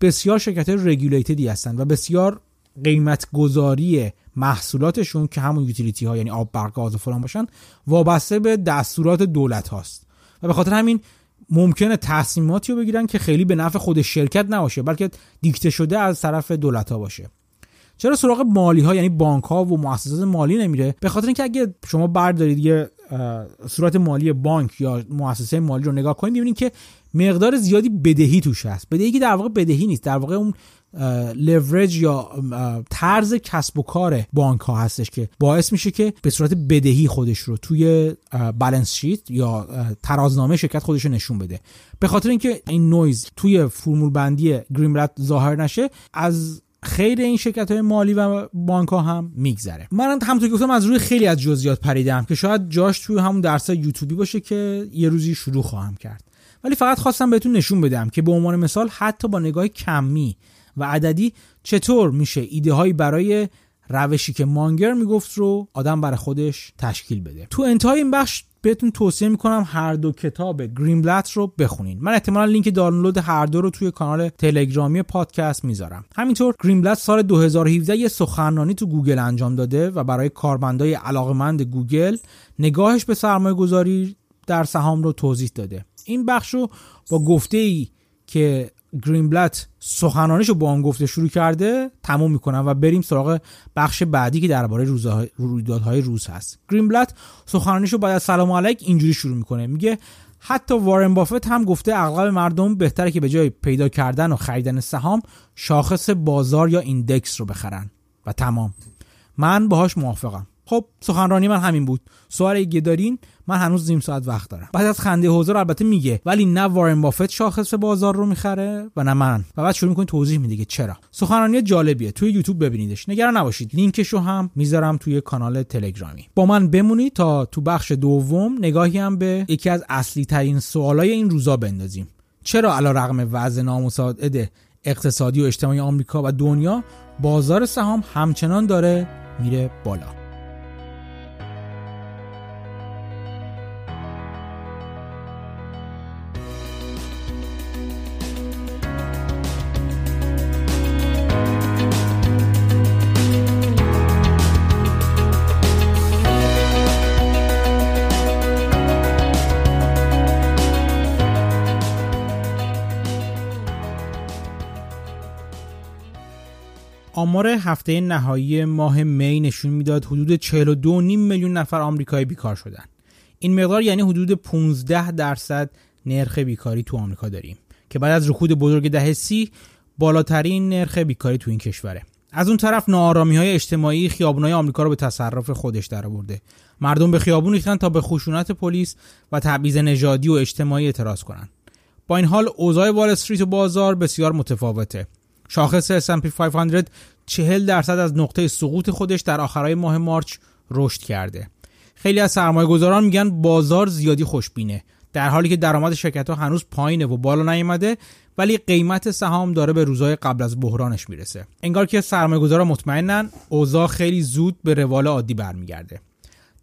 بسیار شرکت رگولیتدی هستن و بسیار قیمت گذاری محصولاتشون که همون یوتیلیتی ها یعنی آب برق گاز و فلان باشن وابسته به دستورات دولت هاست. و به خاطر همین ممکنه تصمیماتی رو بگیرن که خیلی به نفع خود شرکت نباشه بلکه دیکته شده از طرف دولت ها باشه. چرا سراغ مالی ها یعنی بانک ها و مؤسسات مالی نمیره؟ به خاطر اینکه اگه شما بردارید یه صورت مالی بانک یا مؤسسه مالی رو نگاه کنید می‌بینید که مقدار زیادی بدهی توش هست. بدهی که در واقع بدهی نیست. در واقع اون لورج یا طرز کسب و کار بانک ها هستش که باعث میشه که به صورت بدهی خودش رو توی balance sheet یا ترازنامه شرکت خودش رو نشون بده. به خاطر اینکه این نویز توی فرمول بندی گرینبلت ظاهر نشه از خیر این شرکت های مالی و بانک ها هم میگذره. من همونطور گفتم از روی خیلی از جزئیات پریدم که شاید جاش توی همون درس یوتیوبی باشه که یه روزی شروع خواهم کرد. ولی فقط خواستم بهتون نشون بدم که به عنوان مثال حتی با نگاه کمی و عددی چطور میشه ایده هایی برای روشی که مانگر می‌گفت رو آدم برای خودش تشکیل بده. تو انتهای این بخش بهتون توصیه می‌کنم هر دو کتاب گرین رو بخونین. من احتمالا لینک دانلود هر دو رو توی کانال تلگرامی پادکست می‌ذارم. همینطور گرین سال 2017 یه سخنرانی تو گوگل انجام داده و برای کارمندای علاقمند گوگل نگاهش به سرمایه گذاری در سهام رو توضیح داده. این بخش رو با گفته ای که گرینبلت سخنانش رو با آن گفته شروع کرده تموم می‌کنم و بریم سراغ بخش بعدی که درباره رویدادهای روز هست. گرینبلت سخنانش رو بعد از سلام علیک اینجوری شروع می‌کنه. میگه حتی وارن بافت هم گفته اغلب مردم بهتره که به جای پیدا کردن و خریدن سهام شاخص بازار یا ایندکس رو بخرن. و تمام. من باهاش موافقم. خب سخنرانی من همین بود. سوال اگه دارین من هنوز نیم ساعت وقت دارم. بعد از خنده حضور البته میگه ولی نه وارن بافت شاخص بازار رو می‌خره و نه من. و بعد شروع می‌کنه توضیح میده که چرا. سخنرانی جالبیه. توی یوتیوب ببینیدش. نگران نباشید. لینکش رو هم می‌ذارم توی کانال تلگرامی. با من بمونید تا تو بخش دوم نگاهی هم به یکی از اصلی ترین سوالای این روزا بندازیم. چرا علا رقم وضع نامساعد اقتصادی و اجتماعی آمریکا و دنیا بازار سهام همچنان داره میره بالا؟ آمار هفته نهایی ماه می نشون می‌داد حدود 42.5 میلیون نفر آمریکایی بیکار شدن. این مقدار یعنی حدود 15 درصد نرخ بیکاری تو آمریکا داریم که بعد از رکود بزرگ دهه سی بالاترین نرخ بیکاری تو این کشوره. از اون طرف نارامی های اجتماعی های آمریکا رو به تصرف خودش درآورده. مردم به خیابون ریختن تا به خشونت پلیس و تبعیض نژادی و اجتماعی اعتراض کنند. با این حال اوضاع وال استریت و بازار بسیار متفاوته. شاخص S&P 500 40 درصد از نقطه سقوط خودش در آخرای ماه مارچ رشد کرده. خیلی از سرمایه گذاران میگن بازار زیادی خوشبینه در حالی که درآمد شرکت ها هنوز پایینه و بالا نیامده ولی قیمت سهام داره به روزهای قبل از بحرانش می‌رسه انگار که سرمایه گذاران مطمئنن اوضاع خیلی زود به روال عادی برمیگرده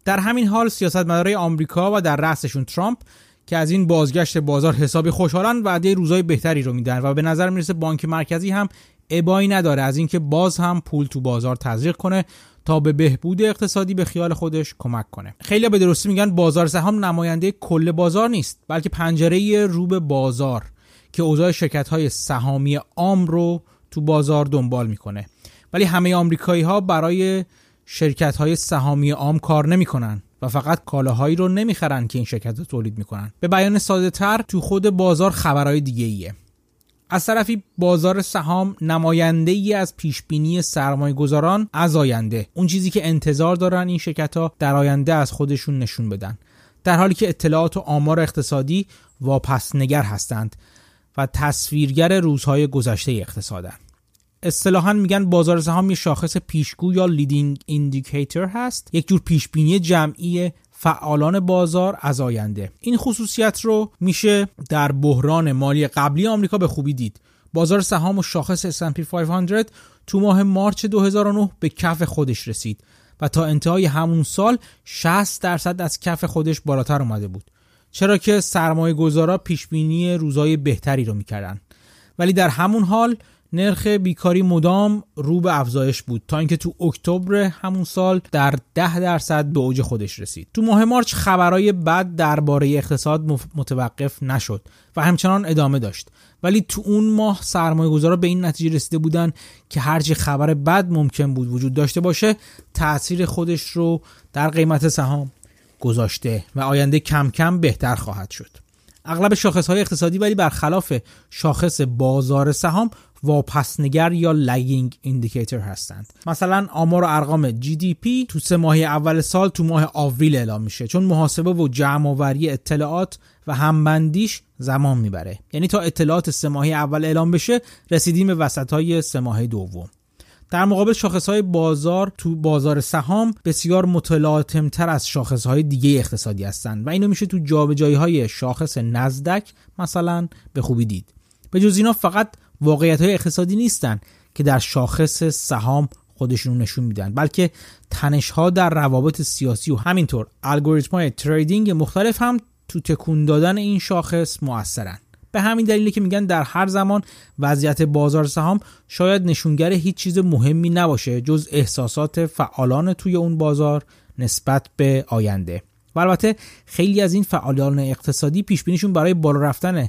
در همین حال سیاستمدارای آمریکا و در رأسشون ترامپ که از این بازگشت بازار حسابی خوشحالن وعده روزای بهتری رو میدن و به نظر می‌رسه بانک مرکزی هم ابایی نداره. از اینکه باز هم پول تو بازار تزریق کنه تا به بهبود اقتصادی به خیال خودش کمک کنه. خیلی به درستی میگن بازار سهام نماینده کل بازار نیست بلکه پنجره رو به بازار که اوضاع شرکت های سهامی عام رو تو بازار دنبال می‌کنه. ولی همه آمریکایی ها برای شرکت های سهامی عام کار نمی‌کنن. و فقط کالاهایی رو نمی‌خرن که این شرکت تولید می‌کنن. به بیان ساده تر تو خود بازار خبرهای دیگه ایه از طرفی بازار سهام نماینده ای از پیش بینی سرمایه گذاران از آینده. اون چیزی که انتظار دارن این شرکت ها در آینده از خودشون نشون بدن. در حالی که اطلاعات و آمار اقتصادی واپس نگر هستند و تصویرگر روزهای گذشته اقتصادن. اصطلاحا میگن بازار سهام یه شاخص پیشگو یا leading indicator هست. یک جور پیشبینی جمعی فعالان بازار از آینده. این خصوصیت رو میشه در بحران مالی قبلی آمریکا به خوبی دید. بازار سهام و شاخص S&P 500 تو ماه مارچ 2009 به کف خودش رسید و تا انتهای همون سال 60 درصد از کف خودش بالاتر اومده بود. چرا که سرمایه گذارا پیشبینی روزای بهتری رو می‌کردن. ولی در همون حال نرخ بیکاری مدام رو به افزایش بود تا اینکه تو اکتبر همون سال در ده درصد به اوج خودش رسید. تو ماه مارچ خبرهای بد درباره اقتصاد متوقف نشد و همچنان ادامه داشت. ولی تو اون ماه سرمایه گذارا به این نتیجه رسیده بودن که هرچی خبر بد ممکن بود وجود داشته باشه تاثیر خودش رو در قیمت سهام گذاشته و آینده کم کم بهتر خواهد شد. اغلب شاخص های اقتصادی ولی برخلاف شاخص بازار سهام واپس نگر یا lagging indicator هستند. مثلا آمار و ارقام GDP تو سه ماهی اول سال تو ماه آوریل اعلام میشه چون محاسبه و جمع آوری اطلاعات و همبندیش زمان می‌بره. یعنی تا اطلاعات سه ماهی اول اعلام بشه رسیدیم به وسط های سه ماهی دوم. در مقابل شاخص های بازار تو بازار سهام بسیار متلاطمتر از شاخص های دیگه اقتصادی هستند و اینو میشه تو جابجایی های شاخص نزدک مثلا به خوبی دید. به جز اینا فقط واقعیت های اقتصادی نیستن که در شاخص سهام خودشون نشون میدن بلکه تنش ها در روابط سیاسی و همینطور الگوریتم های تریدینگ مختلف هم تو تکون دادن این شاخص موثرن. به همین دلیلی که میگن در هر زمان وضعیت بازار سهام شاید نشونگر هیچ چیز مهمی نباشه جز احساسات فعالان توی اون بازار نسبت به آینده. و البته خیلی از این فعالان اقتصادی پیش بینیشون برای بالا رفتن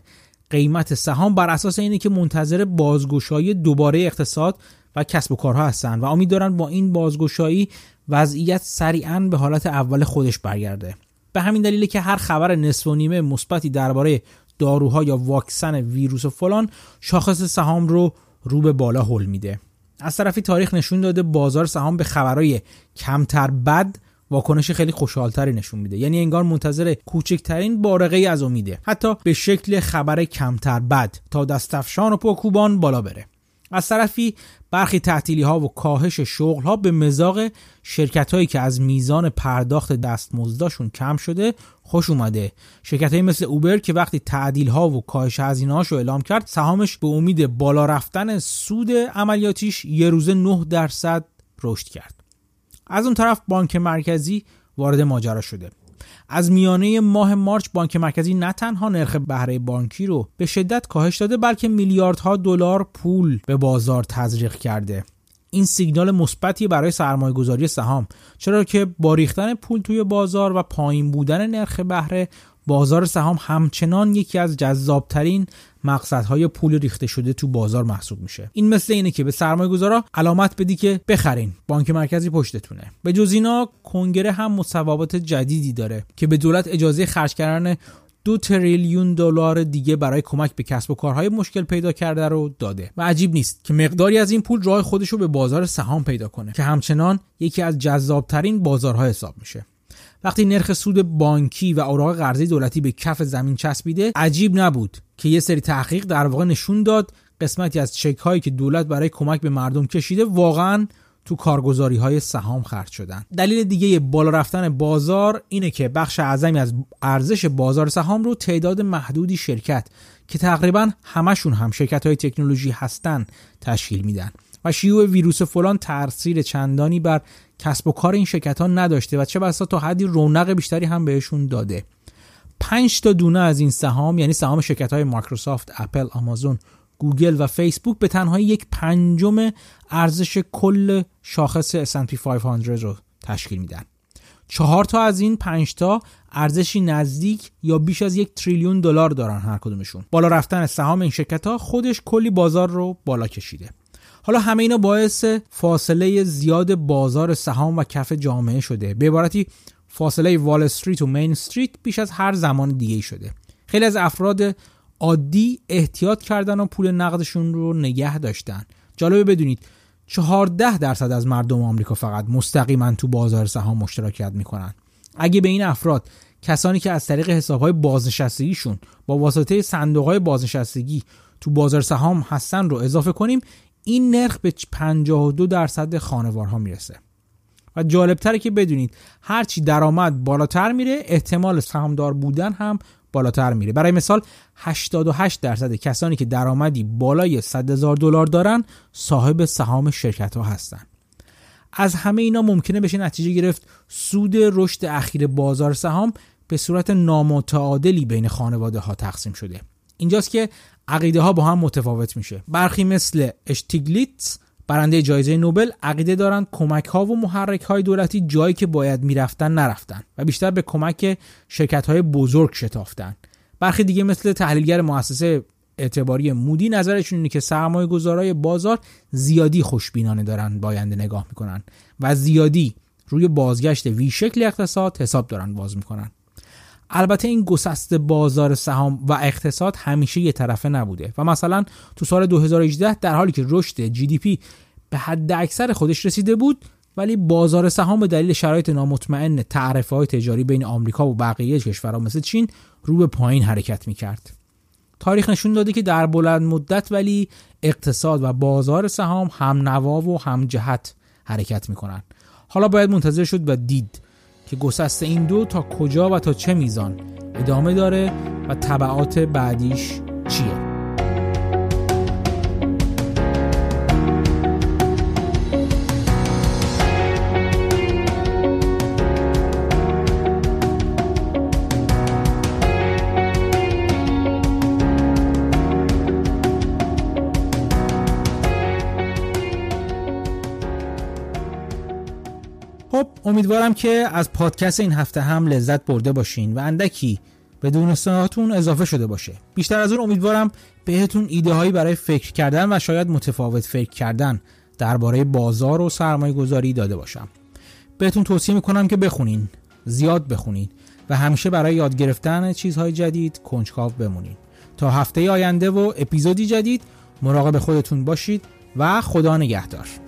قیمت سهام بر اساس اینه که منتظر بازگشایی دوباره اقتصاد و کسب و کارها هستن و امید دارن با این بازگشایی وضعیت سریعا به حالت اول خودش برگرده. به همین دلیل که هر خبر نصف و نیمه مثبتی درباره داروها یا واکسن ویروس و فلان شاخص سهام رو رو به بالا هل میده. از طرفی تاریخ نشون داده بازار سهام به خبرهای کمتر بد واکنش خیلی خوشحالتری نشون میده. یعنی انگار منتظر کوچکترین بارقه از امیده. حتی به شکل خبر کمتر بد. تا دستفشان و پاکوبان بالا بره. از طرفی برخی تعطیلی ها و کاهش شغل ها به مزاق شرکت هایی که از میزان پرداخت دستمزداشون کم شده خوش اومده. شرکت های مثل اوبر که وقتی تعدیل ها و کاهش هزینه رو اعلام کرد سهامش به امید بالا رفتن سود عملیاتیش یه روزه 9 درصد رشد کرد. از اون طرف بانک مرکزی وارد ماجرا شده. از میانه ماه مارچ بانک مرکزی نه تنها نرخ بهره بانکی رو به شدت کاهش داده بلکه میلیاردها دلار پول به بازار تزریق کرده. این سیگنال مثبتی برای سرمایه گذاری سهام. چرا که با ریختن پول توی بازار و پایین بودن نرخ بهره بازار سهام همچنان یکی از جذابترین مقصدهای پول ریخته شده تو بازار محسوب میشه. این مثل اینه که به سرمایه گذارا علامت بدی که بخرین. بانک مرکزی پشتتونه. به جز اینا کنگره هم مصوبات جدیدی داره که به دولت اجازه خرج کردن دو تریلیون دلار دیگه برای کمک به کسب و کارهای مشکل پیدا کرده رو داده. و عجیب نیست که مقداری از این پول راه خودش رو به بازار سهام پیدا کنه که همچنان یکی از جذابترین بازارها حساب میشه. وقتی نرخ سود بانکی و اوراق قرضه دولتی به کف زمین چسبیده عجیب نبود که یه سری تحقیق در واقع نشون داد قسمتی از چک هایی که دولت برای کمک به مردم کشیده واقعا تو کارگزاری های سهام خرج شدن. دلیل دیگه بالا رفتن بازار اینه که بخش اعظمی از ارزش بازار سهام رو تعداد محدودی شرکت که تقریبا همشون هم شرکت های تکنولوژی هستن تشکیل میدن و شیوع ویروس فلان تاثیر چندانی بر کسب و کار این شرکت ها نداشته و چه بسا تا حدی رونق بیشتری هم بهشون داده 5 تا دونه از این سهام یعنی سهام شرکت های مایکروسافت، اپل، آمازون، گوگل و فیسبوک به تنهایی یک پنجم ارزش کل شاخص S&P 500 رو تشکیل میدن. چهار تا از این پنج تا ارزشی نزدیک یا بیش از یک تریلیون دلار دارن هر کدومشون. بالا رفتن سهام این شرکت ها خودش کلی بازار رو بالا کشیده. حالا همه اینا باعث فاصله زیاد بازار سهام و کف جامعه شده. به عبارتی فاصله وال استریت و مین استریت بیش از هر زمان دیگه شده. خیلی از افراد عادی احتیاط کردن و پول نقدشون رو نگه داشتن. جالبه بدونید 14 درصد از مردم آمریکا فقط مستقیما تو بازار سهام مشترکت می‌کنن. اگه به این افراد کسانی که از طریق حسابهای بازنشستگیشون با واسطه صندوقهای بازنشستگی تو بازار سهام هستن رو اضافه کنیم این نرخ به 52 درصد خانوارها می‌رسه. و جالبتره که بدونید هرچی درآمد بالاتر میره احتمال سهامدار بودن هم بالاتر میره. برای مثال 88 درصد کسانی که درآمدی بالای 100 هزار دلار دارن صاحب سهام شرکت ها هستن. از همه اینا ممکنه بشه نتیجه گرفت سود رشد اخیر بازار سهام به صورت نامتعادلی بین خانواده ها تقسیم شده. اینجاست که عقیده ها با هم متفاوت میشه. برخی مثل اشتیگلیتس برنده جایزه نوبل عقیده دارند کمک ها و محرک های دولتی جایی که باید می‌رفتن نرفتن و بیشتر به کمک شرکت های بزرگ شتافتن. برخی دیگه مثل تحلیلگر مؤسسه اعتباری مودی نظرشون اینه که سرمایه گذارای بازار زیادی خوشبینانه دارن باینده نگاه می‌کنن و زیادی روی بازگشت وی شکل اقتصاد حساب دارن باز می‌کنن. البته این گسست بازار سهام و اقتصاد همیشه یه طرفه نبوده و مثلا تو سال 2018 در حالی که رشد جی دی پی به حد اکثر خودش رسیده بود ولی بازار سهام به دلیل شرایط نامطمئن تعرفه های تجاری بین آمریکا و بقیه کشورها مثل چین رو به پایین حرکت می‌کرد. تاریخ نشون داده که در بلند مدت ولی اقتصاد و بازار سهام هم نوا و هم جهت حرکت می‌کنن. حالا باید منتظر شد و دید که گسست این دو تا کجا و تا چه میزان ادامه داره و طبعات بعدیش چیه؟ امیدوارم که از پادکست این هفته هم لذت برده باشین و اندکی به دونستاناتون اضافه شده باشه. بیشتر از اون امیدوارم بهتون ایده هایی برای فکر کردن و شاید متفاوت فکر کردن درباره بازار و سرمایه گذاری داده باشم. بهتون توصیه می‌کنم که بخونین زیاد بخونین و همیشه برای یاد گرفتن چیزهای جدید کنجکاو بمونین. تا هفته آینده و اپیزودی جدید مراقب خودتون باشید و خدا نگهدار.